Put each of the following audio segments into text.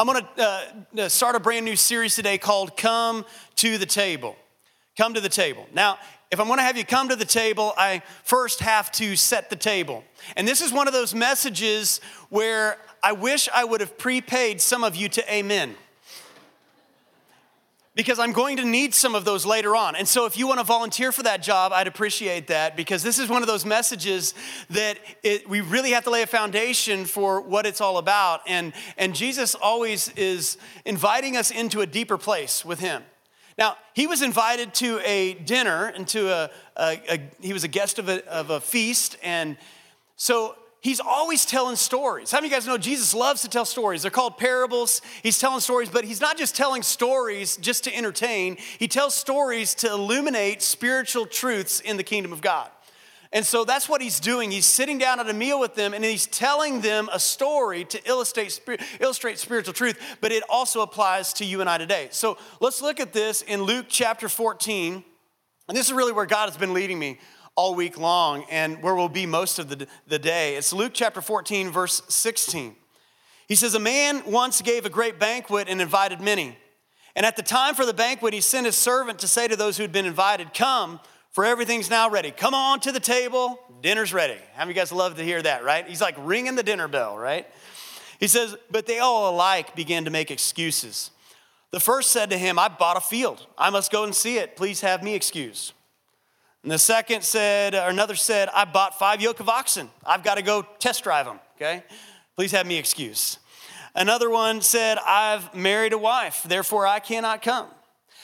I'm gonna uh, start a brand new series today called Come to the Table. Come to the table. Now, if I'm gonna have you come to the table, I first have to set the table. And this is one of those messages where I wish I would have prepaid some of you to amen because I'm going to need some of those later on. And so, if you want to volunteer for that job, I'd appreciate that because this is one of those messages that it, we really have to lay a foundation for what it's all about. And, and Jesus always is inviting us into a deeper place with Him. Now, he was invited to a dinner and to a, a, a he was a guest of a, of a feast. And so he's always telling stories. How many of you guys know Jesus loves to tell stories? They're called parables. He's telling stories, but he's not just telling stories just to entertain, he tells stories to illuminate spiritual truths in the kingdom of God. And so that's what he's doing. He's sitting down at a meal with them and he's telling them a story to illustrate, illustrate spiritual truth, but it also applies to you and I today. So let's look at this in Luke chapter 14. And this is really where God has been leading me all week long and where we'll be most of the, the day. It's Luke chapter 14, verse 16. He says, A man once gave a great banquet and invited many. And at the time for the banquet, he sent his servant to say to those who had been invited, Come, for everything's now ready. Come on to the table, dinner's ready. How many of you guys love to hear that, right? He's like ringing the dinner bell, right? He says, But they all alike began to make excuses. The first said to him, I bought a field. I must go and see it. Please have me excused. And the second said, or another said, I bought five yoke of oxen. I've got to go test drive them, okay? Please have me excuse. Another one said, I've married a wife, therefore I cannot come.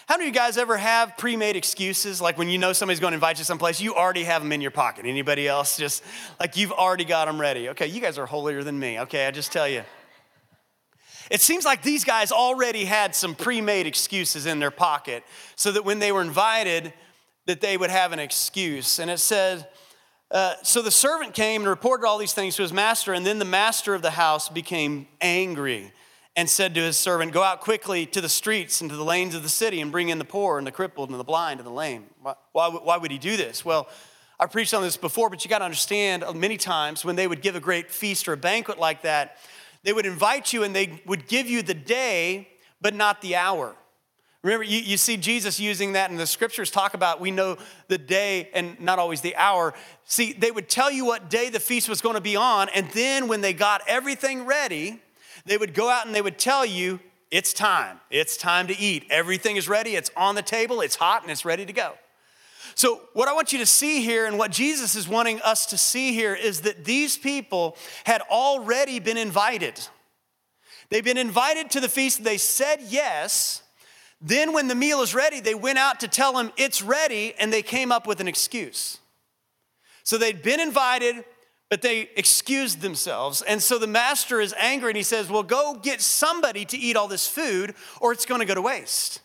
How many of you guys ever have pre-made excuses? Like when you know somebody's going to invite you someplace, you already have them in your pocket. Anybody else? Just like you've already got them ready. Okay, you guys are holier than me. Okay, I just tell you. It seems like these guys already had some pre-made excuses in their pocket so that when they were invited, that they would have an excuse. And it said, uh, so the servant came and reported all these things to his master, and then the master of the house became angry and said to his servant, Go out quickly to the streets and to the lanes of the city and bring in the poor and the crippled and the blind and the lame. Why, why, why would he do this? Well, I preached on this before, but you got to understand uh, many times when they would give a great feast or a banquet like that, they would invite you and they would give you the day, but not the hour. Remember, you, you see Jesus using that, and the scriptures talk about we know the day and not always the hour. See, they would tell you what day the feast was going to be on, and then when they got everything ready, they would go out and they would tell you, it's time. It's time to eat. Everything is ready. It's on the table. It's hot and it's ready to go. So, what I want you to see here and what Jesus is wanting us to see here is that these people had already been invited. They've been invited to the feast. They said yes. Then, when the meal is ready, they went out to tell him it's ready, and they came up with an excuse. So they'd been invited, but they excused themselves. And so the master is angry and he says, Well, go get somebody to eat all this food, or it's going to go to waste.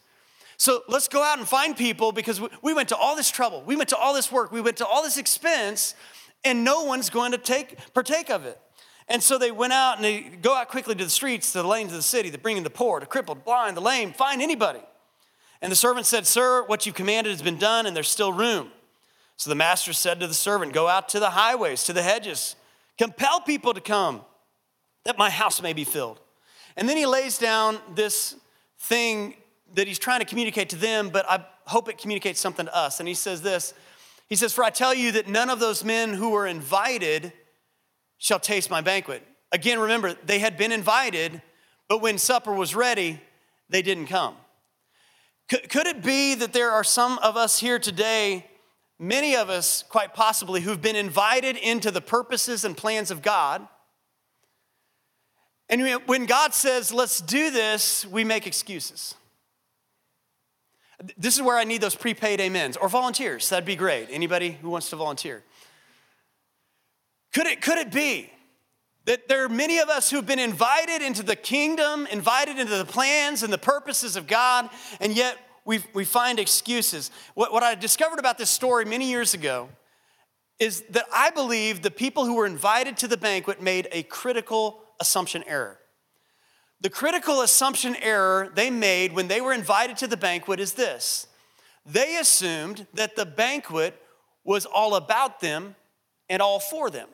So let's go out and find people because we went to all this trouble, we went to all this work, we went to all this expense, and no one's going to take partake of it. And so they went out and they go out quickly to the streets, to the lanes of the city, to bring in the poor, the crippled, blind, the lame, find anybody. And the servant said, Sir, what you've commanded has been done, and there's still room. So the master said to the servant, Go out to the highways, to the hedges, compel people to come, that my house may be filled. And then he lays down this thing that he's trying to communicate to them, but I hope it communicates something to us. And he says this He says, For I tell you that none of those men who were invited shall taste my banquet. Again, remember, they had been invited, but when supper was ready, they didn't come. Could, could it be that there are some of us here today, many of us quite possibly, who've been invited into the purposes and plans of God? And when God says, let's do this, we make excuses. This is where I need those prepaid amens or volunteers. That'd be great. Anybody who wants to volunteer? Could it, could it be that there are many of us who've been invited into the kingdom, invited into the plans and the purposes of God, and yet we we find excuses? What, what I discovered about this story many years ago is that I believe the people who were invited to the banquet made a critical assumption error. The critical assumption error they made when they were invited to the banquet is this they assumed that the banquet was all about them and all for them.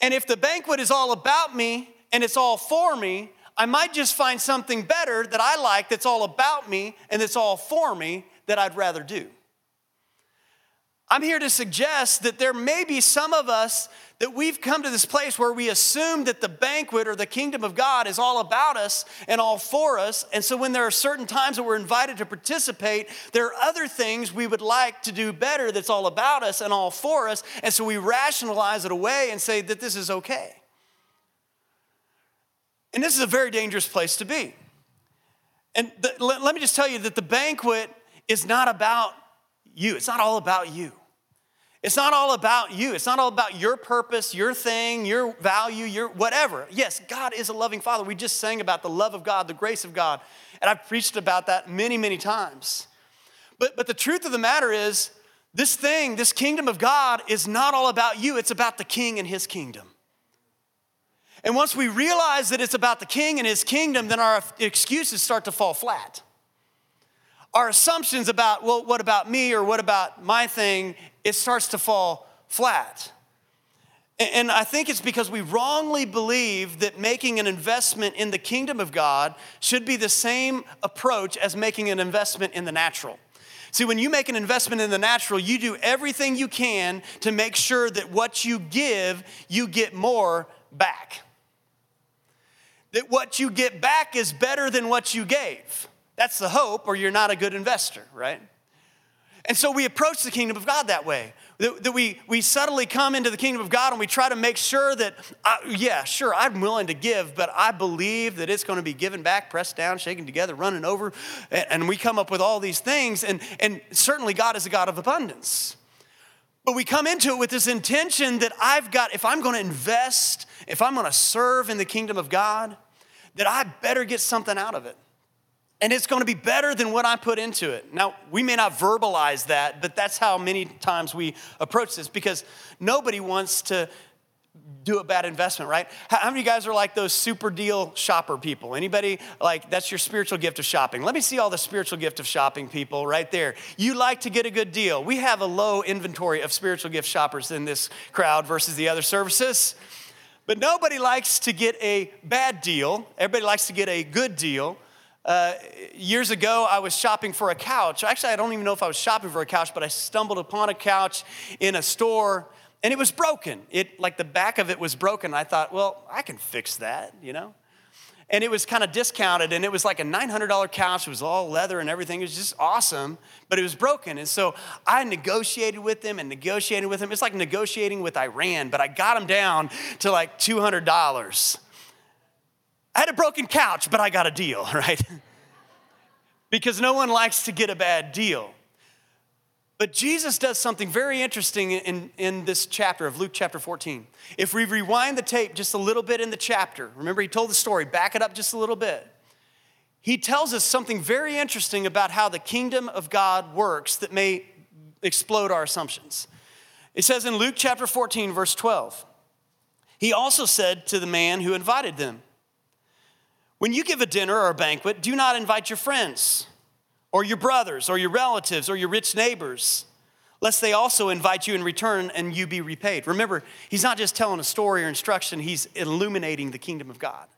And if the banquet is all about me and it's all for me, I might just find something better that I like that's all about me and that's all for me that I'd rather do. I'm here to suggest that there may be some of us that we've come to this place where we assume that the banquet or the kingdom of God is all about us and all for us. And so when there are certain times that we're invited to participate, there are other things we would like to do better that's all about us and all for us. And so we rationalize it away and say that this is okay. And this is a very dangerous place to be. And the, let, let me just tell you that the banquet is not about you, it's not all about you. It's not all about you. It's not all about your purpose, your thing, your value, your whatever. Yes, God is a loving Father. We just sang about the love of God, the grace of God, and I've preached about that many, many times. But, but the truth of the matter is, this thing, this kingdom of God, is not all about you, it's about the king and his kingdom. And once we realize that it's about the king and his kingdom, then our excuses start to fall flat. Our assumptions about, well, what about me or what about my thing, it starts to fall flat. And I think it's because we wrongly believe that making an investment in the kingdom of God should be the same approach as making an investment in the natural. See, when you make an investment in the natural, you do everything you can to make sure that what you give, you get more back that what you get back is better than what you gave. That's the hope, or you're not a good investor, right? And so we approach the kingdom of God that way. That, we, we subtly come into the kingdom of God and we try to make sure that, uh, yeah, sure, I'm willing to give, but I believe that it's going to be given back, pressed down, shaken together, running over. And, and we come up with all these things. And, and certainly God is a God of abundance. But we come into it with this intention that I've got, if I'm going to invest, if I'm going to serve in the kingdom of God, that I better get something out of it. And it's going to be better than what I put into it. Now, we may not verbalize that, but that's how many times we approach this because nobody wants to do a bad investment, right? How many of you guys are like those super deal shopper people? Anybody like that's your spiritual gift of shopping? Let me see all the spiritual gift of shopping people right there. You like to get a good deal. We have a low inventory of spiritual gift shoppers in this crowd versus the other services. But nobody likes to get a bad deal. Everybody likes to get a good deal. Uh, years ago, I was shopping for a couch. Actually, I don't even know if I was shopping for a couch, but I stumbled upon a couch in a store and it was broken. It like the back of it was broken. I thought, well, I can fix that, you know and it was kind of discounted and it was like a $900 couch it was all leather and everything it was just awesome but it was broken and so i negotiated with them and negotiated with them it's like negotiating with iran but i got them down to like $200 i had a broken couch but i got a deal right because no one likes to get a bad deal but Jesus does something very interesting in, in this chapter of Luke chapter 14. If we rewind the tape just a little bit in the chapter, remember he told the story, back it up just a little bit. He tells us something very interesting about how the kingdom of God works that may explode our assumptions. It says in Luke chapter 14, verse 12, he also said to the man who invited them, When you give a dinner or a banquet, do not invite your friends or your brothers, or your relatives, or your rich neighbors, lest they also invite you in return and you be repaid. Remember, he's not just telling a story or instruction, he's illuminating the kingdom of God.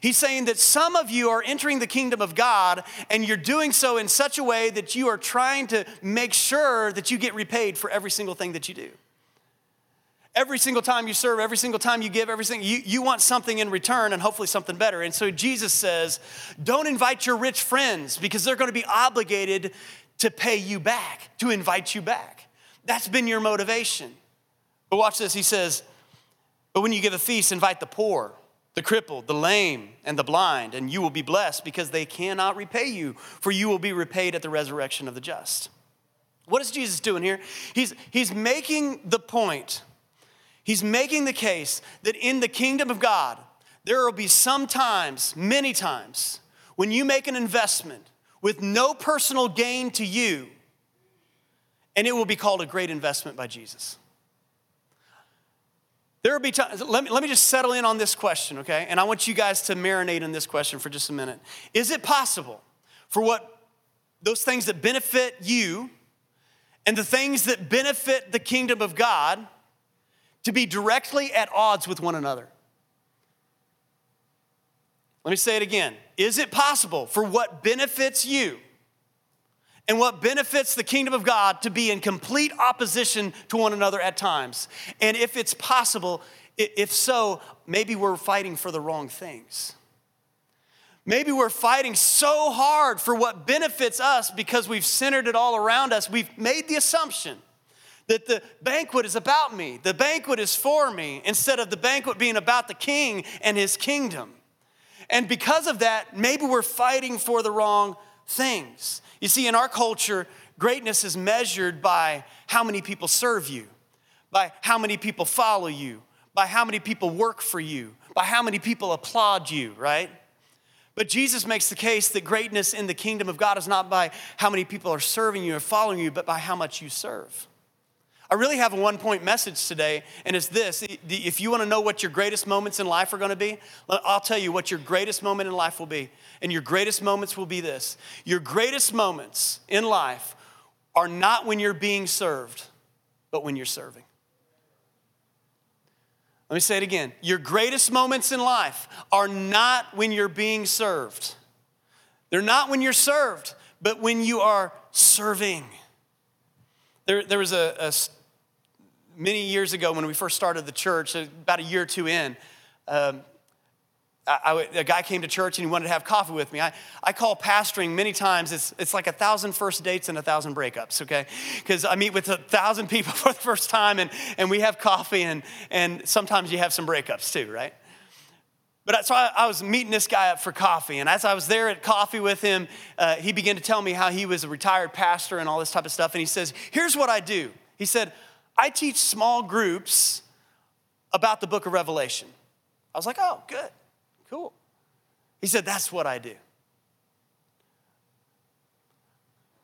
He's saying that some of you are entering the kingdom of God and you're doing so in such a way that you are trying to make sure that you get repaid for every single thing that you do. Every single time you serve, every single time you give, everything, you, you want something in return and hopefully something better. And so Jesus says, don't invite your rich friends because they're going to be obligated to pay you back, to invite you back. That's been your motivation. But watch this. He says, but when you give a feast, invite the poor, the crippled, the lame, and the blind, and you will be blessed because they cannot repay you, for you will be repaid at the resurrection of the just. What is Jesus doing here? He's, he's making the point He's making the case that in the kingdom of God, there will be some times, many times, when you make an investment with no personal gain to you, and it will be called a great investment by Jesus. There will be times, let me, let me just settle in on this question, okay? And I want you guys to marinate in this question for just a minute. Is it possible for what those things that benefit you and the things that benefit the kingdom of God? To be directly at odds with one another. Let me say it again. Is it possible for what benefits you and what benefits the kingdom of God to be in complete opposition to one another at times? And if it's possible, if so, maybe we're fighting for the wrong things. Maybe we're fighting so hard for what benefits us because we've centered it all around us. We've made the assumption that the banquet is about me, the banquet is for me, instead of the banquet being about the king and his kingdom. And because of that, maybe we're fighting for the wrong things. You see, in our culture, greatness is measured by how many people serve you, by how many people follow you, by how many people work for you, by how many people applaud you, right? But Jesus makes the case that greatness in the kingdom of God is not by how many people are serving you or following you, but by how much you serve. I really have a one point message today, and it's this. If you want to know what your greatest moments in life are going to be, I'll tell you what your greatest moment in life will be. And your greatest moments will be this your greatest moments in life are not when you're being served, but when you're serving. Let me say it again. Your greatest moments in life are not when you're being served. They're not when you're served, but when you are serving. There, there was a, a many years ago when we first started the church, about a year or two in, um, I, I, a guy came to church and he wanted to have coffee with me. I, I call pastoring many times, it's, it's like a thousand first dates and a thousand breakups, okay? Because I meet with a thousand people for the first time and, and we have coffee and, and sometimes you have some breakups too, right? But so I, I, was meeting this guy up for coffee, and as I was there at coffee with him, uh, he began to tell me how he was a retired pastor and all this type of stuff. And he says, Here's what I do. He said, I teach small groups about the book of Revelation. I was like, oh, good, cool. He said, that's what I do.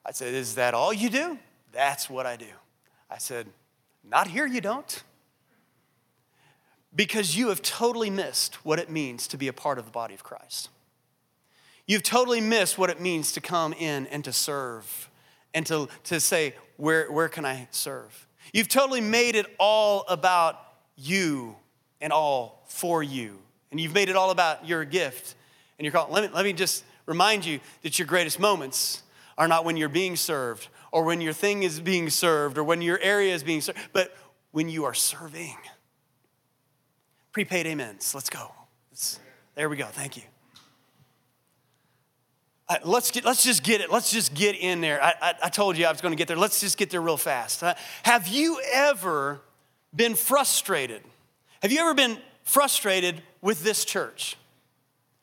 I said, is that all you do? That's what I do. I said, not here, you don't. Because you have totally missed what it means to be a part of the body of Christ. You've totally missed what it means to come in and to serve and to, to say, where, where can I serve? You've totally made it all about you and all for you. And you've made it all about your gift and your call. Let me, let me just remind you that your greatest moments are not when you're being served or when your thing is being served or when your area is being served, but when you are serving. Prepaid amens. Let's go. There we go. Thank you let's, get, let's just get it. Let's just get in there. I, I, I told you I was going to get there. Let's just get there real fast. Uh, have you ever been frustrated? Have you ever been frustrated with this church,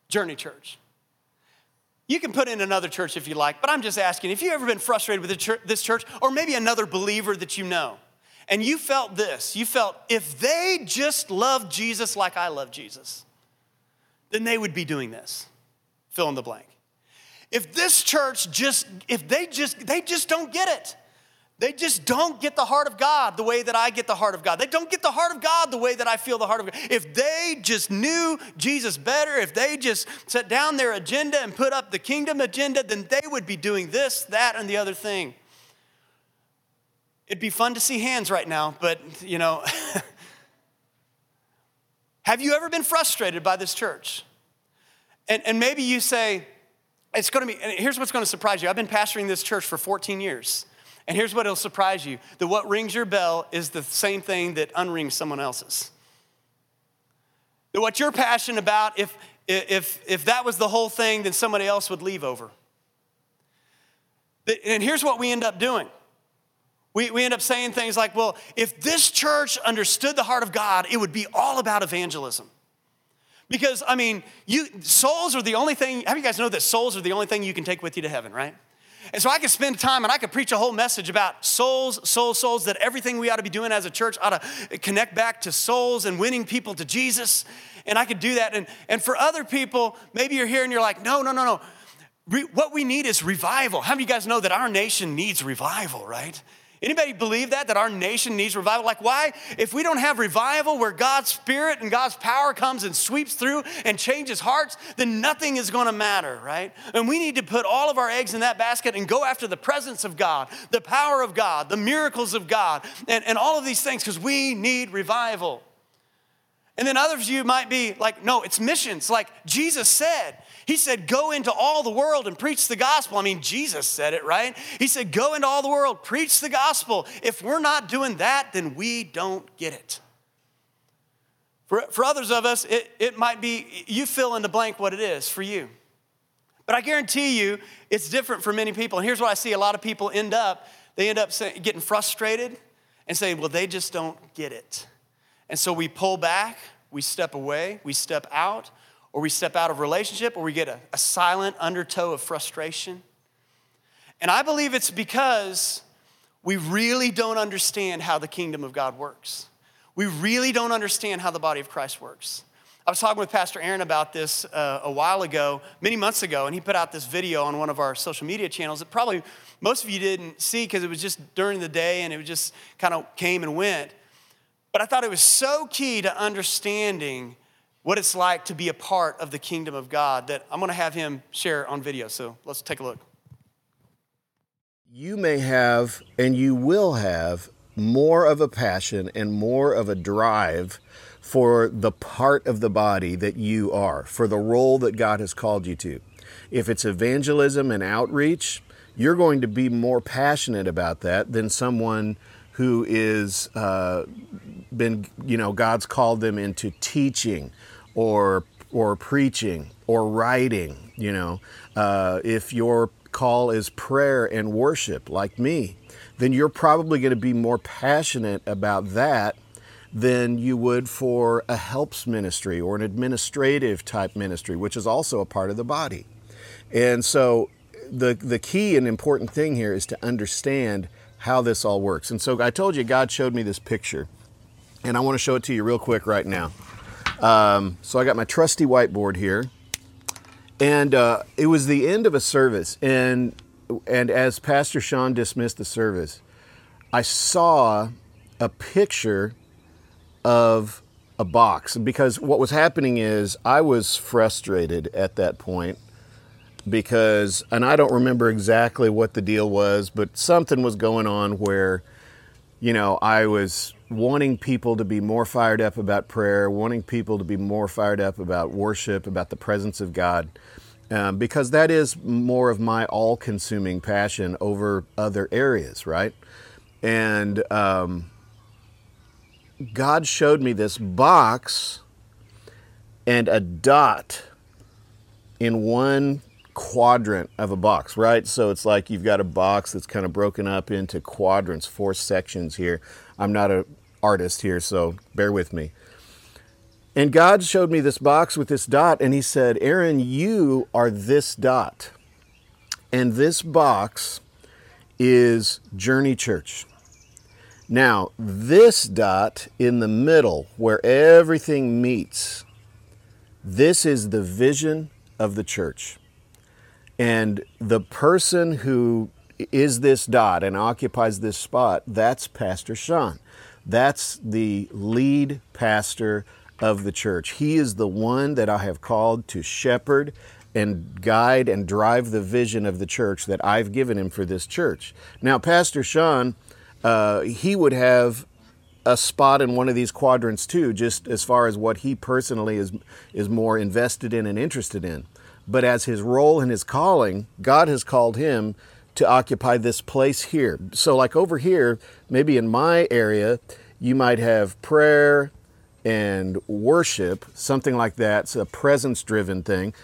Journey Church? You can put in another church if you like, but I'm just asking if you've ever been frustrated with this church or maybe another believer that you know, and you felt this you felt if they just loved Jesus like I love Jesus, then they would be doing this. Fill in the blank. If this church just, if they just, they just don't get it. They just don't get the heart of God the way that I get the heart of God. They don't get the heart of God the way that I feel the heart of God. If they just knew Jesus better, if they just set down their agenda and put up the kingdom agenda, then they would be doing this, that, and the other thing. It'd be fun to see hands right now, but you know, have you ever been frustrated by this church? And, and maybe you say, it's going to be, here's what's going to surprise you. I've been pastoring this church for 14 years. And here's what will surprise you that what rings your bell is the same thing that unrings someone else's. That what you're passionate about, if, if, if that was the whole thing, then somebody else would leave over. And here's what we end up doing. We, we end up saying things like, well, if this church understood the heart of God, it would be all about evangelism. Because, I mean, you, souls are the only thing, have you guys know that souls are the only thing you can take with you to heaven, right? And so I could spend time and I could preach a whole message about souls, souls, souls, that everything we ought to be doing as a church ought to connect back to souls and winning people to Jesus. And I could do that. And, and for other people, maybe you're here and you're like, no, no, no, no. Re- what we need is revival. How many of you guys know that our nation needs revival, right? Anybody believe that, that our nation needs revival? Like, why? If we don't have revival where God's Spirit and God's power comes and sweeps through and changes hearts, then nothing is going to matter, right? And we need to put all of our eggs in that basket and go after the presence of God, the power of God, the miracles of God, and, and all of these things because we need revival. And then others of you might be like, no, it's missions. Like Jesus said, He said, go into all the world and preach the gospel. I mean, Jesus said it, right? He said, go into all the world, preach the gospel. If we're not doing that, then we don't get it. For, for others of us, it, it might be, you fill in the blank what it is for you. But I guarantee you, it's different for many people. And here's what I see a lot of people end up they end up getting frustrated and saying, well, they just don't get it. And so we pull back, we step away, we step out, or we step out of relationship, or we get a, a silent undertow of frustration. And I believe it's because we really don't understand how the kingdom of God works. We really don't understand how the body of Christ works. I was talking with Pastor Aaron about this uh, a while ago, many months ago, and he put out this video on one of our social media channels that probably most of you didn't see because it was just during the day and it just kind of came and went. But I thought it was so key to understanding what it's like to be a part of the kingdom of God that I'm going to have him share on video. So let's take a look. You may have, and you will have, more of a passion and more of a drive for the part of the body that you are, for the role that God has called you to. If it's evangelism and outreach, you're going to be more passionate about that than someone who is uh, been you know God's called them into teaching or or preaching or writing you know uh, if your call is prayer and worship like me then you're probably going to be more passionate about that than you would for a helps ministry or an administrative type ministry which is also a part of the body and so the the key and important thing here is to understand how this all works. And so I told you God showed me this picture, and I want to show it to you real quick right now. Um, so I got my trusty whiteboard here, and uh, it was the end of a service, and and as Pastor Sean dismissed the service, I saw a picture of a box. Because what was happening is I was frustrated at that point because, and I don't remember exactly what the deal was, but something was going on where, you know, I was wanting people to be more fired up about prayer, wanting people to be more fired up about worship, about the presence of God, um, because that is more of my all consuming passion over other areas, right? And um, God showed me this box and a dot in one quadrant of a box, right? So it's like you've got a box that's kind of broken up into quadrants, four sections here. I'm not an artist here, so bear with me. And God showed me this box with this dot, and He said, Aaron, you are this dot. And this box is Journey Church. Now, this dot in the middle, where everything meets, this is the vision of the church. And the person who is this dot and occupies this spot, that's Pastor Sean. That's the lead pastor of the church. He is the one that I have called to shepherd and guide and drive the vision of the church that I've given him for this church. Now, Pastor Sean, uh, he would have a spot in one of these quadrants too, just as far as what he personally is is more invested in and interested in but as his role and his calling, God has called him to occupy this place here. So, like over here, maybe in my area, you might have prayer and worship, something like that. It's a presence driven thing.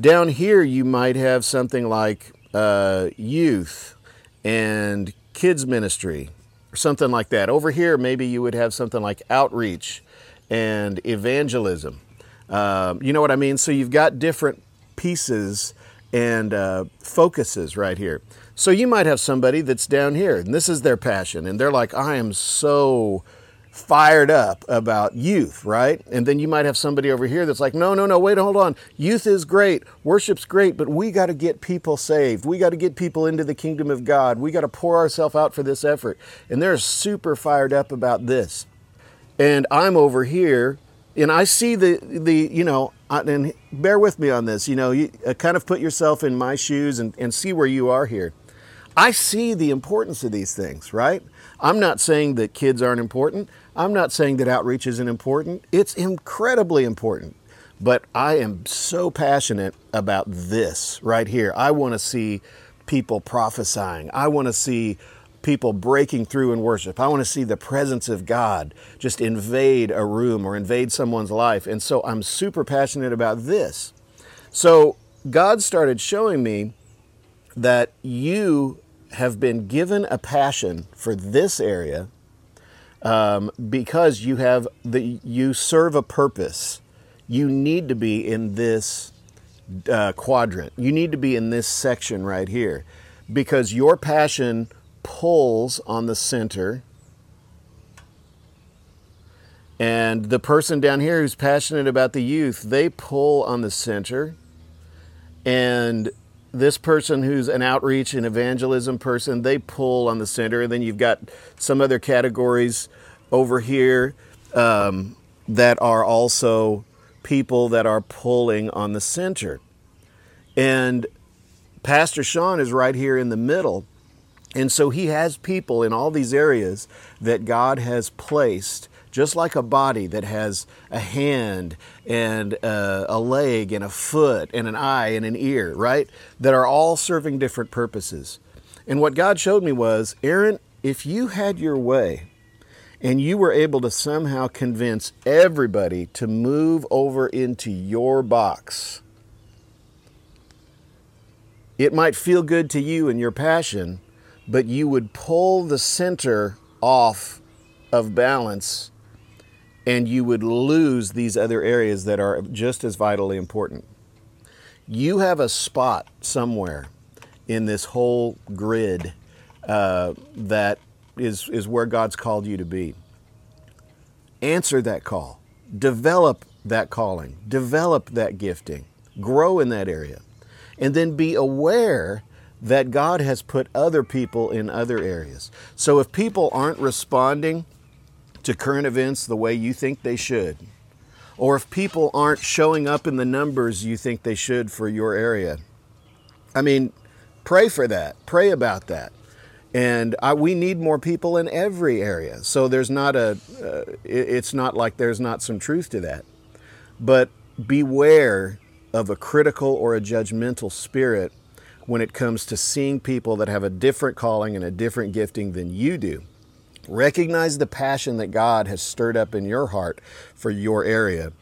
Down here, you might have something like uh, youth and kids ministry or something like that. Over here, maybe you would have something like outreach and evangelism. Um, you know what I mean? So you've got different pieces and uh, focuses right here. So you might have somebody that's down here, and this is their passion, and they're like, I am so fired up about youth, right? And then you might have somebody over here that's like, no, no, no, wait, hold on. Youth is great, worship's great, but we got to get people saved. We got to get people into the kingdom of God. We got to pour ourselves out for this effort. And they're super fired up about this. And I'm over here and I see the the you know and bear with me on this you know you uh, kind of put yourself in my shoes and, and see where you are here I see the importance of these things right I'm not saying that kids aren't important I'm not saying that outreach isn't important, it's incredibly important. But I am so passionate about this right here. I want to see people prophesying. I want to see people breaking through in worship. I want to see the presence of God just invade a room or invade someone's life. And so I'm super passionate about this. So God started showing me that you have been given a passion for this area um, because you have the you serve a purpose you need to be in this uh, quadrant. You need to be in this section right here because your passion pulls on the center. And the person down here who's passionate about the youth, they pull on the center. And this person who's an outreach and evangelism person, they pull on the center. And then you've got some other categories over here um, that are also people that are pulling on the center. And Pastor Sean is right here in the middle. And so he has people in all these areas that God has placed, just like a body that has a hand and a, a, leg and a foot and an eye and an ear, right? That are all serving different purposes. And what God showed me was Aaron, if you had your way, and you were able to somehow convince everybody to move over into your box, it might feel good to you and your passion, but you would pull the center off of balance and you would lose these other areas that are just as vitally important. You have a spot somewhere in this whole grid uh, that is, is where God's called you to be. Answer that call, develop that calling, develop that gifting, grow in that area, and then be aware that God has put other people in other areas. So if people aren't responding to current events the way you think they should, or if people aren't showing up in the numbers you think they should for your area, I mean, pray for that, pray about that. And I, we need more people in every area. So there's not a, uh, it's not like there's not some truth to that. But beware of a critical or a judgmental spirit when it comes to seeing people that have a different calling and a different gifting than you do. Recognize the passion that God has stirred up in your heart for your area,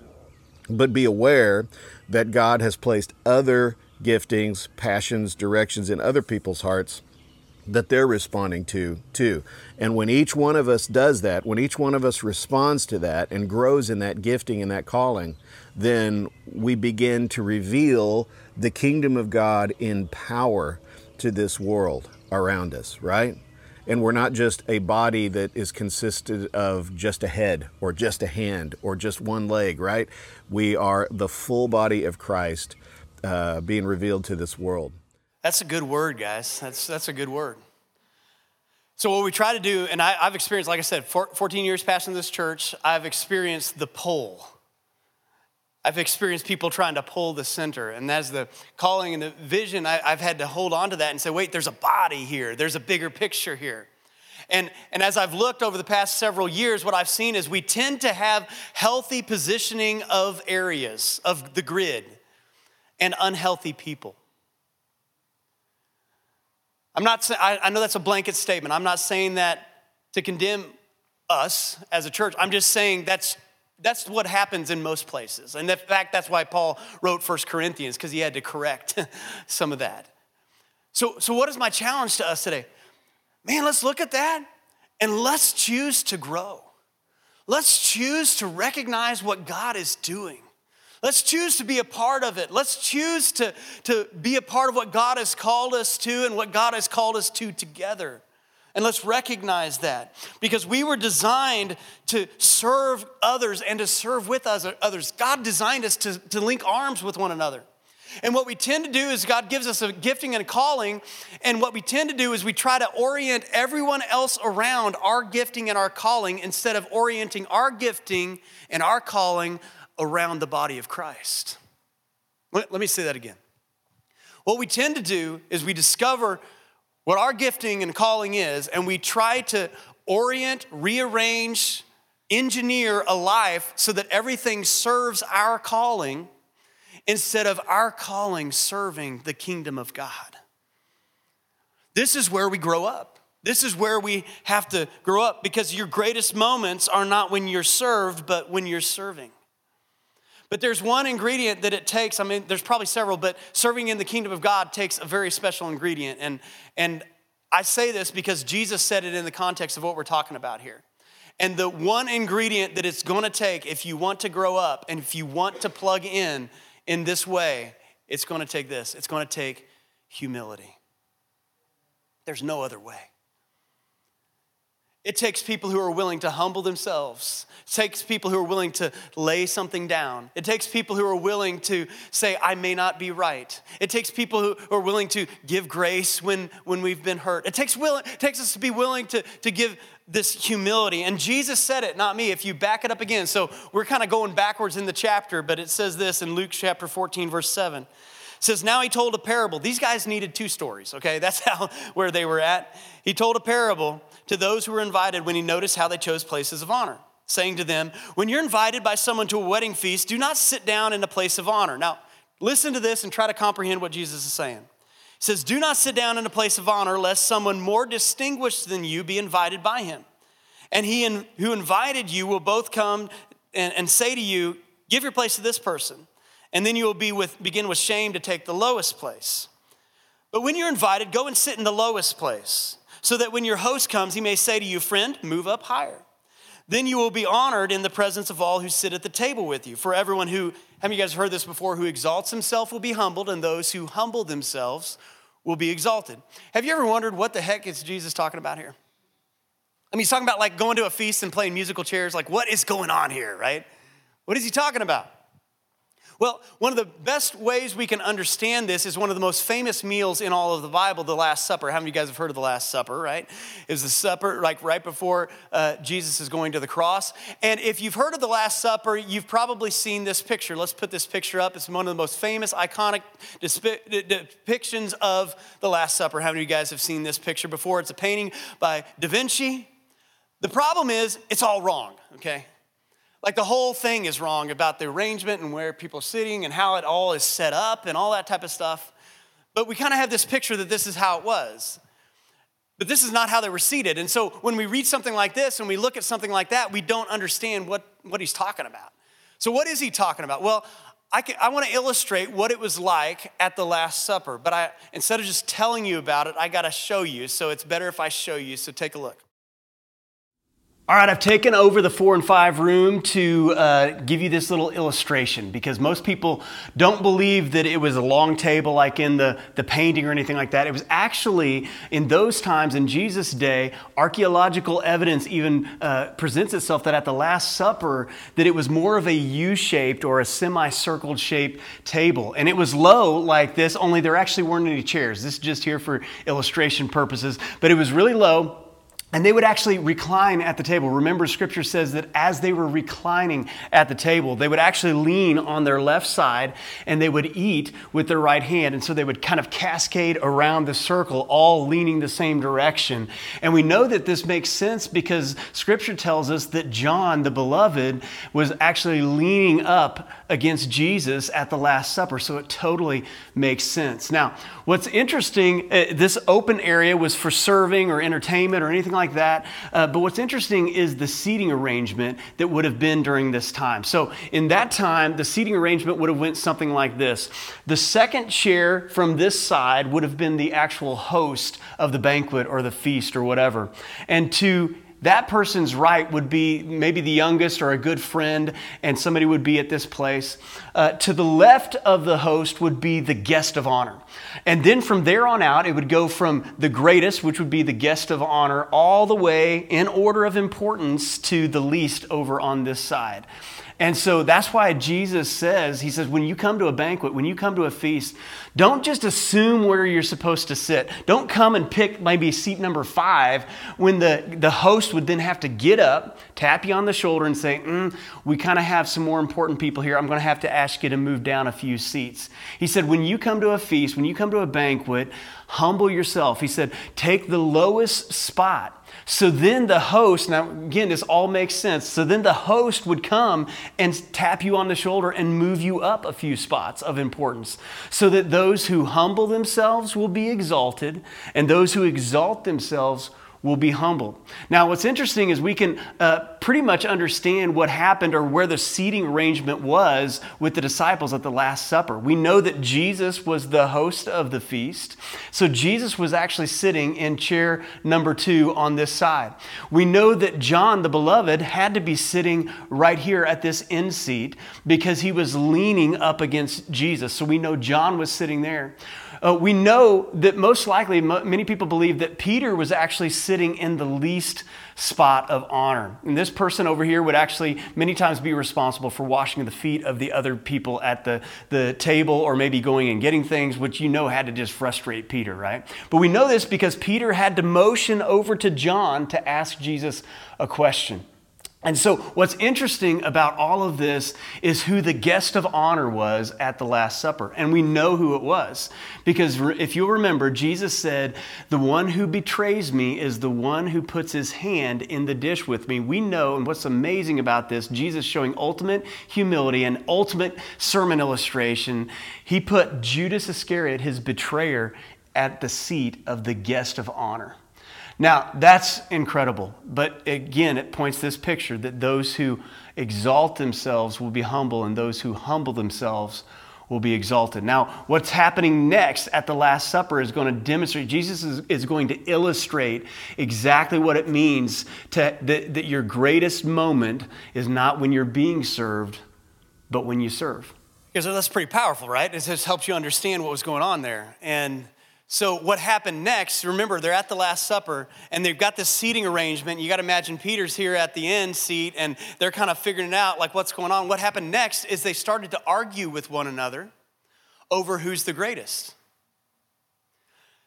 but be aware that God has placed other giftings, passions, directions in other people's hearts that they're responding to too. And when each one of us does that, when each one of us responds to that and grows in that gifting and that calling, then we begin to reveal the kingdom of God in power to this world around us, right? And we're not just a body that is consisted of just a head or just a hand or just one leg, right? We are the full body of Christ uh, being revealed to this world. That's a good word, guys. That's, that's a good word. So, what we try to do, and I, have experienced, like I said, 14 years passing this church, I've experienced the pull. I've experienced people trying to pull the center. And as the calling and the vision, I, I've had to hold on to that and say, wait, there's a body here, there's a bigger picture here. And, and as I've looked over the past several years, what I've seen is we tend to have healthy positioning of areas of the grid and unhealthy people. I'm not I know that's a blanket statement. I'm not saying that to condemn us as a church. I'm just saying that's that's what happens in most places. And in fact, that's why Paul wrote First Corinthians, because he had to correct some of that. So, so what is my challenge to us today? Man, let's look at that and let's choose to grow. Let's choose to recognize what God is doing. Let's choose to be a part of it. Let's choose to, to be a part of what God has called us to and what God has called us to together. And let's recognize that because we were designed to serve others and to serve with others. God designed us to, to link arms with one another. And what we tend to do is God gives us a gifting and a calling. And what we tend to do is we try to orient everyone else around our gifting and our calling instead of orienting our gifting and our calling around the body of Christ. Let me say that again. What we tend to do is we discover what our gifting and calling is, and we try to orient, rearrange, engineer a life so that everything serves our calling instead of our calling serving the kingdom of God. This is where we grow up. This is where we have to grow up because your greatest moments are not when you're served, but when you're serving. But there's one ingredient that it takes. I mean, there's probably several, but serving in the kingdom of God takes a very special ingredient. And, and I say this because Jesus said it in the context of what we're talking about here. And the one ingredient that it's going to take if you want to grow up and if you want to plug in in this way, it's going to take this it's going to take humility. There's no other way. It takes people who are willing to humble themselves. It takes people who are willing to lay something down. It takes people who are willing to say, I may not be right. It takes people who are willing to give grace when, when we've been hurt. It takes, will, it takes us to be willing to, to give this humility. And Jesus said it, not me. If you back it up again, so we're kind of going backwards in the chapter, but it says this in Luke chapter 14, verse 7 says now he told a parable these guys needed two stories okay that's how where they were at he told a parable to those who were invited when he noticed how they chose places of honor, saying to them, When you're invited by someone to a wedding feast, do not sit down in a place of honor. Now, listen to this and try to comprehend what Jesus is saying. He says, Do not sit down in a place of honor, lest someone more distinguished than you be invited by him. And he in, who invited you will both come and, and say to you, Give your place to this person. And then you will be with, begin with shame to take the lowest place. But when you're invited, go and sit in the lowest place so that when your host comes, he may say to you, Friend, move up higher. Then you will be honored in the presence of all who sit at the table with you. For everyone who, have you guys heard this before, who exalts himself will be humbled, and those who humble themselves will be exalted. Have you ever wondered what the heck is Jesus talking about here? I mean, he's talking about like going to a feast and playing musical chairs. Like, what is going on here, right? What is he talking about? Well, one of the best ways we can understand this is one of the most famous meals in all of the Bible, the Last Supper. How many of you guys have heard of the Last Supper, right? Is the supper like right before uh, Jesus is going to the cross. And if you've heard of the Last Supper, you've probably seen this picture. Let's put this picture up. It's one of the most famous, iconic depictions of the Last Supper. How many of you guys have seen this picture before? It's a painting by Da Vinci. The problem is, it's all wrong, okay? Like the whole thing is wrong about the arrangement and where people are sitting and how it all is set up and all that type of stuff. But we kind of have this picture that this is how it was. But this is not how they were seated. And so when we read something like this and we look at something like that, we don't understand what, what he's talking about. So, what is he talking about? Well, I, can, I want to illustrate what it was like at the Last Supper, but I, instead of just telling you about it, I got to show you. So, it's better if I show you. So, take a look. All right, I've taken over the four and five room to uh, give you this little illustration because most people don't believe that it was a long table like in the, the painting or anything like that. It was actually, in those times, in Jesus' day, archaeological evidence even uh, presents itself that at the Last Supper, that it was more of a U-shaped or a semicircled shaped table. And it was low like this, only there actually weren't any chairs. This is just here for illustration purposes. But it was really low and they would actually recline at the table. Remember, scripture says that as they were reclining at the table, they would actually lean on their left side and they would eat with their right hand. And so they would kind of cascade around the circle, all leaning the same direction. And we know that this makes sense because scripture tells us that John, the beloved, was actually leaning up against Jesus at the Last Supper. So it totally makes sense. Now, what's interesting, uh, this open area was for serving or entertainment or anything like that. Uh, but what's interesting is the seating arrangement that would have been during this time. So in that time, the seating arrangement would have went something like this. The second chair from this side would have been the actual host of the banquet or the feast or whatever. And to that person's right would be maybe the youngest or a good friend, and somebody would be at this place. Uh, to the left of the host would be the guest of honor. And then from there on out, it would go from the greatest, which would be the guest of honor, all the way in order of importance to the least over on this side. And so that's why Jesus says, He says, when you come to a banquet, when you come to a feast, don't just assume where you're supposed to sit. Don't come and pick maybe seat number five when the, the host would then have to get up, tap you on the shoulder, and say, mm, We kind of have some more important people here. I'm going to have to ask you to move down a few seats. He said, When you come to a feast, when you come to a banquet, humble yourself. He said, Take the lowest spot So then the host, now again, this all makes sense. So then the host would come and tap you on the shoulder and move you up a few spots of importance so that those who humble themselves will be exalted and those who exalt themselves will be humbled. Now, what's interesting is we can uh, pretty much understand what happened or where the seating arrangement was with the disciples at the Last Supper. We know that Jesus was the host of the feast. So, Jesus was actually sitting in chair number two on this side. We know that John, the beloved, had to be sitting right here at this end seat because he was leaning up against Jesus. So, we know John was sitting there. Uh, we know that most likely, many people believe that Peter was actually sitting in the least spot of honor. And this person over here would actually many times be responsible for washing the feet of the other people at the, the table or maybe going and getting things, which you know had to just frustrate Peter, right? But we know this because Peter had to motion over to John to ask Jesus a question. And so, what's interesting about all of this is who the guest of honor was at the Last Supper. And we know who it was. Because if you'll remember, Jesus said, The one who betrays me is the one who puts his hand in the dish with me. We know, and what's amazing about this, Jesus showing ultimate humility and ultimate sermon illustration, he put Judas Iscariot, his betrayer, at the seat of the guest of honor. Now, that's incredible. But again, it points this picture that those who exalt themselves will be humble, and those who humble themselves will be exalted. Now, what's happening next at the Last Supper is going to demonstrate, Jesus is, is going to illustrate exactly what it means to, that, that your greatest moment is not when you're being served, but when you serve. Yeah, so that's pretty powerful, right? It just helps you understand what was going on there. And so, what happened next? Remember, they're at the Last Supper and they've got this seating arrangement. You got to imagine Peter's here at the end seat and they're kind of figuring it out, like what's going on. What happened next is they started to argue with one another over who's the greatest.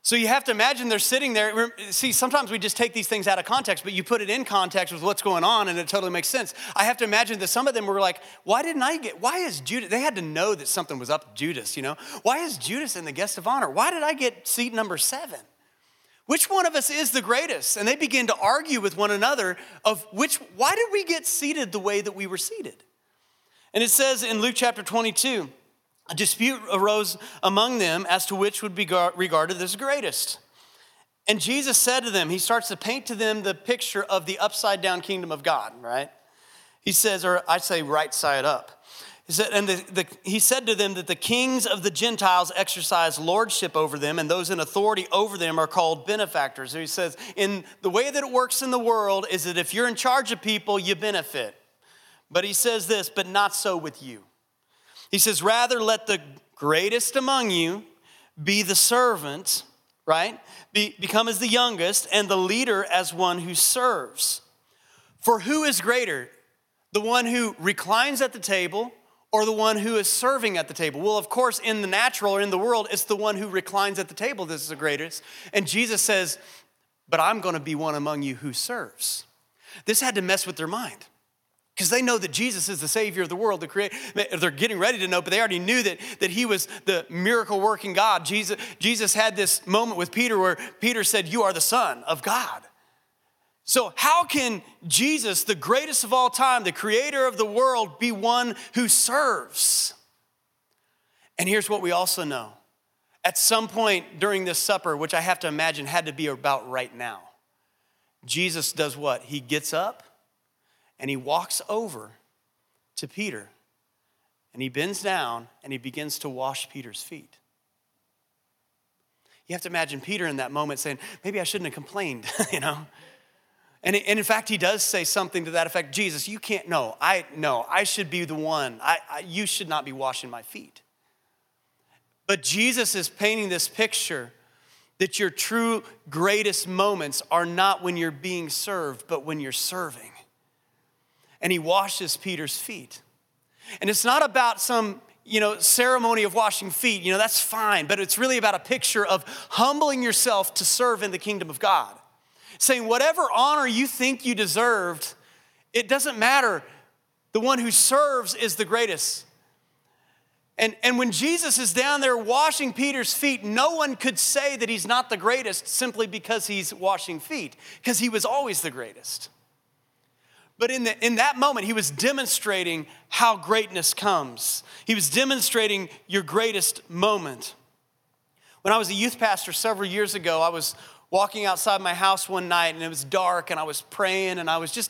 So you have to imagine they're sitting there. See, sometimes we just take these things out of context, but you put it in context with what's going on and it totally makes sense. I have to imagine that some of them were like, why didn't I get, why is Judas, they had to know that something was up Judas, you know? Why is Judas in the guest of honor? Why did I get seat number seven? Which one of us is the greatest? And they begin to argue with one another of which, why did we get seated the way that we were seated? And it says in Luke chapter 22, a dispute arose among them as to which would be regarded as greatest. And Jesus said to them, He starts to paint to them the picture of the upside down kingdom of God, right? He says, or I say right side up. He said, and the, the, he said to them that the kings of the Gentiles exercise lordship over them, and those in authority over them are called benefactors. So he says, in the way that it works in the world is that if you're in charge of people, you benefit. But he says this, but not so with you. He says, Rather let the greatest among you be the servant, right? Be, become as the youngest, and the leader as one who serves. For who is greater, the one who reclines at the table or the one who is serving at the table? Well, of course, in the natural or in the world, it's the one who reclines at the table This is the greatest. And Jesus says, But I'm going to be one among you who serves. This had to mess with their mind because they know that Jesus is the Savior of the world, the creator. They're getting ready to know, but they already knew that, that He was the miracle working God. Jesus, Jesus had this moment with Peter where Peter said, You are the Son of God. So, how can Jesus, the greatest of all time, the creator of the world, be one who serves? And here's what we also know at some point during this supper, which I have to imagine had to be about right now, Jesus does what? He gets up and he walks over to Peter and he bends down and he begins to wash Peter's feet. You have to imagine Peter in that moment saying, Maybe I shouldn't have complained, you know? And, in fact, he does say something to that effect Jesus, you can't, no, I, no, I should be the one. I, I, you should not be washing my feet. But Jesus is painting this picture that your true greatest moments are not when you're being served, but when you're serving and he washes Peter's feet. And it's not about some you know, ceremony of washing feet, you know, that's fine, but it's really about a picture of humbling yourself to serve in the kingdom of God. Saying, whatever honor you think you deserved, it doesn't matter. The one who serves is the greatest. And, and when Jesus is down there washing Peter's feet, no one could say that he's not the greatest simply because he's washing feet, because he was always the greatest. But in, the, in that moment, he was demonstrating how greatness comes. He was demonstrating your greatest moment. When I was a youth pastor several years ago, I was walking outside my house one night and it was dark and I was praying and I was just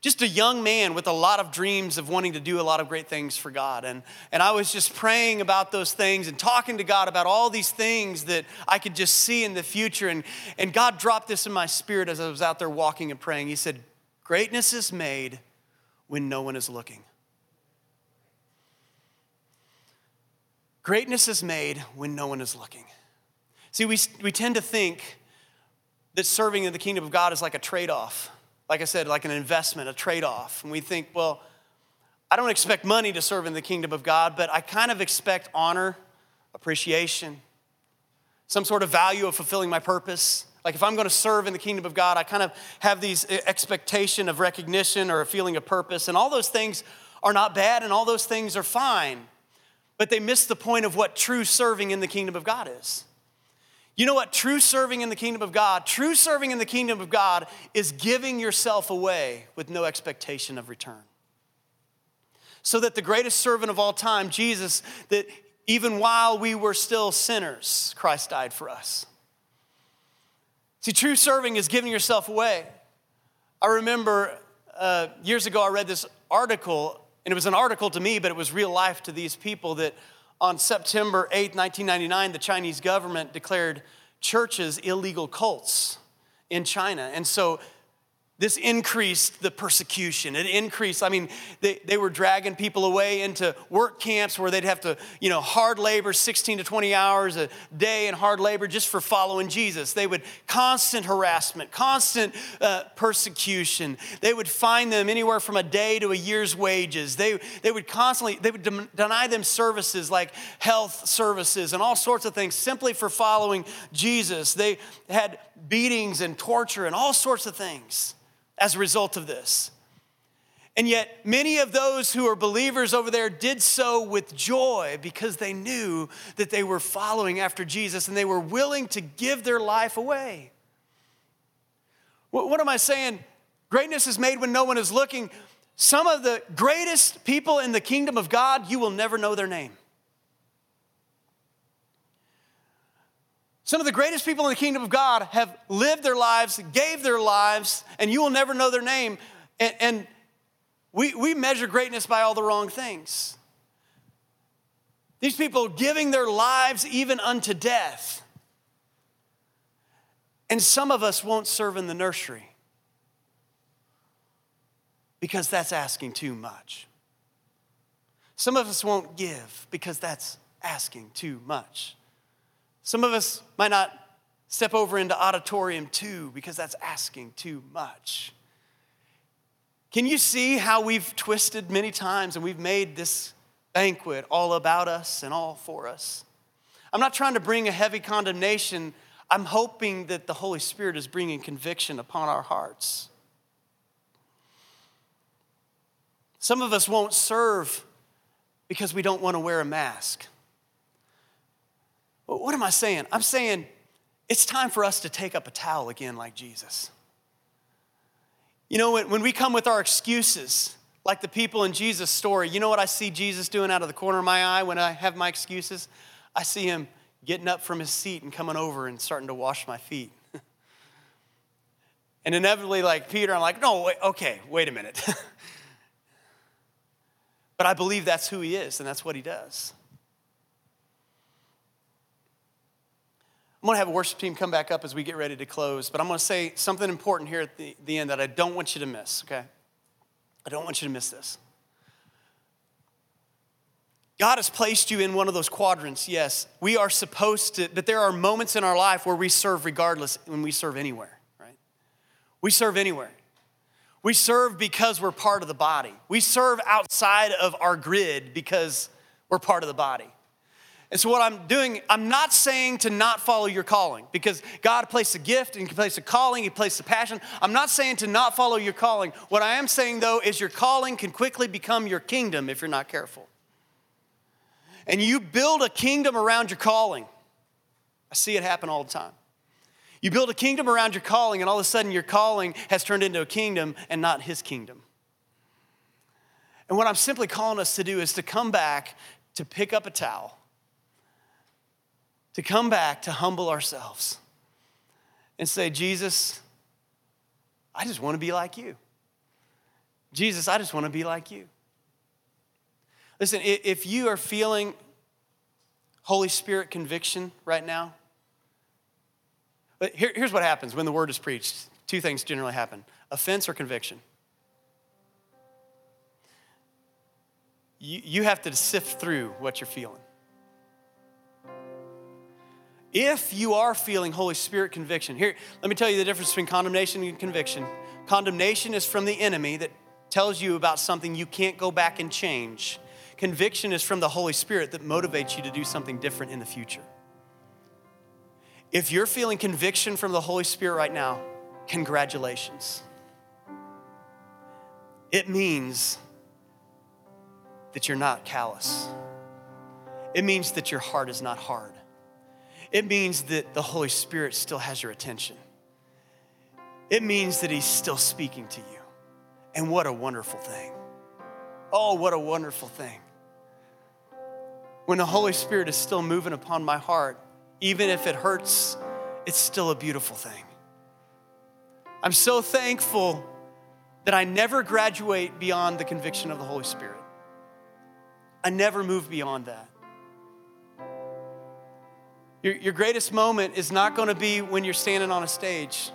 just a young man with a lot of dreams of wanting to do a lot of great things for God. And, and I was just praying about those things and talking to God about all these things that I could just see in the future. And, and God dropped this in my spirit as I was out there walking and praying. He said, Greatness is made when no one is looking. Greatness is made when no one is looking. See, we, we tend to think that serving in the kingdom of God is like a trade off like I said, like an investment, a trade off. And we think, well, I don't expect money to serve in the kingdom of God, but I kind of expect honor, appreciation, some sort of value of fulfilling my purpose. Like if I'm going to serve in the kingdom of God, I kind of have these uh, expectation of recognition or a feeling of purpose. And all those things are not bad and all those things are fine. But they miss the point of what true serving in the kingdom of God is. You know what? True serving in the kingdom of God, true serving in the kingdom of God is giving yourself away with no expectation of return. So that the greatest servant of all time, Jesus, that even while we were still sinners, Christ died for us. See, true serving is giving yourself away. I remember uh, years ago I read this article, and it was an article to me, but it was real life to these people that on September 8, 1999, the Chinese government declared churches illegal cults in China. And so this increased the persecution. It increased, I mean, they, they were dragging people away into work camps where they'd have to, you know, hard labor 16 to 20 hours a day and hard labor just for following Jesus. They would constant harassment, constant uh, persecution. They would fine them anywhere from a day to a year's wages. They, they would constantly, they would de- deny them services like health services and all sorts of things simply for following Jesus. They had beatings and torture and all sorts of things as a result of this. And yet, many of those who are believers over there did so with joy because they knew that they were following after Jesus and they were willing to give their life away. What am I saying? Greatness is made when no one is looking. Some of the greatest people in the kingdom of God, you will never know their name. Some of the greatest people in the kingdom of God have lived their lives, gave their lives, and you will never know their name. And, and we, we measure greatness by all the wrong things. These people giving their lives even unto death. And some of us won't serve in the nursery because that's asking too much. Some of us won't give because that's asking too much. Some of us might not step over into auditorium two because that's asking too much. Can you see how we've twisted many times and we've made this banquet all about us and all for us? I'm not trying to bring a heavy condemnation. I'm hoping that the Holy Spirit is bringing conviction upon our hearts. Some of us won't serve because we don't want to wear a mask. What am I saying? I'm saying it's time for us to take up a towel again like Jesus. You know, when, when we come with our excuses, like the people in Jesus' story, you know what I see Jesus doing out of the corner of my eye when I have my excuses? I see him getting up from his seat and coming over and starting to wash my feet. and inevitably, like Peter, I'm like, no, wait, okay, wait a minute. but I believe that's who he is and that's what he does. I'm going to have a worship team come back up as we get ready to close, but I'm going to say something important here at the, the end that I don't want you to miss, okay? I don't want you to miss this. God has placed you in one of those quadrants, yes. We are supposed to, but there are moments in our life where we serve regardless when we serve anywhere, right? We serve anywhere. We serve because we're part of the body. We serve outside of our grid because we're part of the body. And so, what I'm doing, I'm not saying to not follow your calling because God placed a gift and He placed a calling, He placed a passion. I'm not saying to not follow your calling. What I am saying though is your calling can quickly become your kingdom if you're not careful. and you build a kingdom around your calling. I see it happen all the time. You build a kingdom around your calling, and all of a sudden your calling has turned into a kingdom and not his kingdom. And what I'm simply calling us to do is to come back to pick up a towel, to come back to humble ourselves and say, Jesus, I just want to be like you. Jesus, I just want to be like you. Listen, if you are feeling Holy Spirit conviction right now, here, here's what happens when the word is preached. Two things generally happen offense or conviction. You, you have to sift through what you're feeling. If you are feeling Holy Spirit conviction, here, let me tell you the difference between condemnation and conviction. Condemnation is from the enemy that tells you about something you can't go back and change. Conviction is from the Holy Spirit that motivates you to do something different in the future. If you're feeling conviction from the Holy Spirit right now, congratulations. It means that you're not callous. It means that your heart is not hard. It means that the Holy Spirit still has your attention. It means that He's still speaking to you. And what a wonderful thing. Oh, what a wonderful thing. When the Holy Spirit is still moving upon my heart, even if it hurts, it's still a beautiful thing. I'm so thankful that I never graduate beyond the conviction of the Holy Spirit. I never move beyond that. Your, your greatest moment is not going to be when you're standing on a stage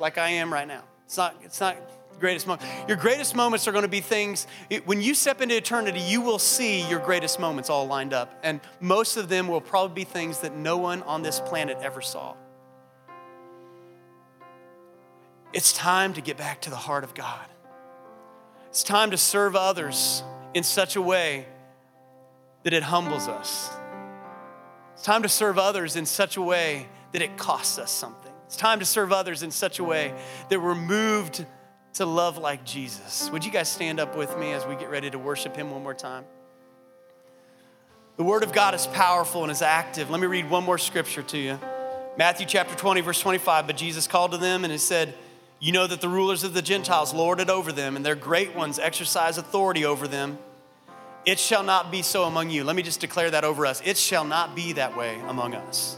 like I am right now. It's not, it's not the greatest moment. Your greatest moments are going to be things, when you step into eternity, you will see your greatest moments all lined up. And most of them will probably be things that no one on this planet ever saw. It's time to get back to the heart of God. It's time to serve others in such a way that it humbles us. It's time to serve others in such a way that it costs us something. It's time to serve others in such a way that we're moved to love like Jesus. Would you guys stand up with me as we get ready to worship Him one more time? The Word of God is powerful and is active. Let me read one more scripture to you Matthew chapter 20, verse 25. But Jesus called to them and he said, You know that the rulers of the Gentiles lord it over them, and their great ones exercise authority over them. It shall not be so among you. Let me just declare that over us. It shall not be that way among us.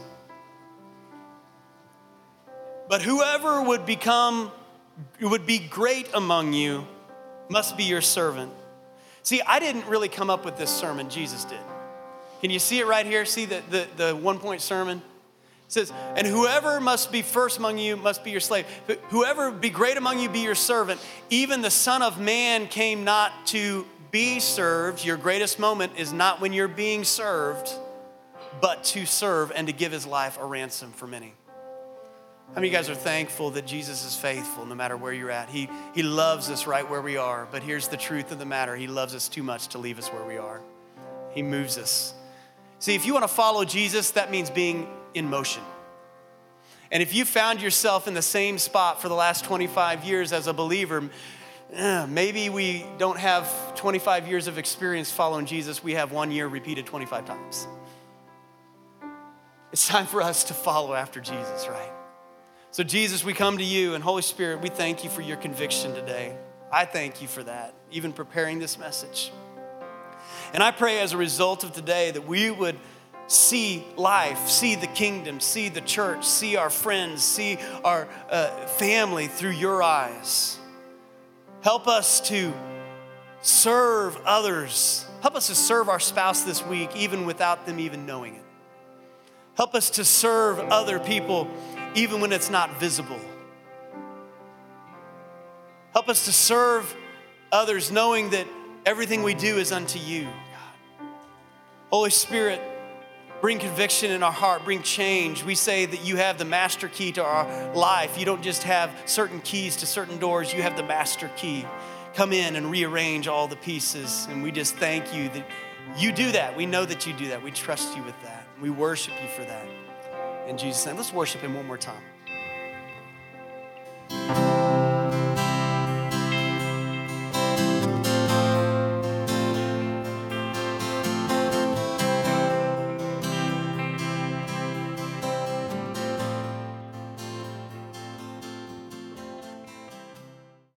But whoever would become would be great among you must be your servant. See, I didn't really come up with this sermon, Jesus did. Can you see it right here? See the, the, the one point sermon? It says, And whoever must be first among you must be your slave. Whoever be great among you be your servant. Even the Son of Man came not to be served. Your greatest moment is not when you're being served, but to serve and to give his life a ransom for many. How many of you guys are thankful that Jesus is faithful no matter where you're at? He, he loves us right where we are, but here's the truth of the matter He loves us too much to leave us where we are. He moves us. See, if you want to follow Jesus, that means being in motion. And if you found yourself in the same spot for the last 25 years as a believer, eh, maybe we don't have 25 years of experience following Jesus, we have one year repeated 25 times. It's time for us to follow after Jesus, right? So, Jesus, we come to you, and Holy Spirit, we thank you for your conviction today. I thank you for that, even preparing this message. And I pray as a result of today that we would see life, see the kingdom, see the church, see our friends, see our uh, family through your eyes. Help us to serve others. Help us to serve our spouse this week, even without them even knowing it. Help us to serve other people even when it's not visible. Help us to serve others knowing that everything we do is unto you, God. Holy Spirit, bring conviction in our heart, bring change. We say that you have the master key to our life. You don't just have certain keys to certain doors, you have the master key. Come in and rearrange all the pieces. And we just thank you that you do that. We know that you do that. We trust you with that. We worship you for that. In Jesus' name, let's worship Him one more time.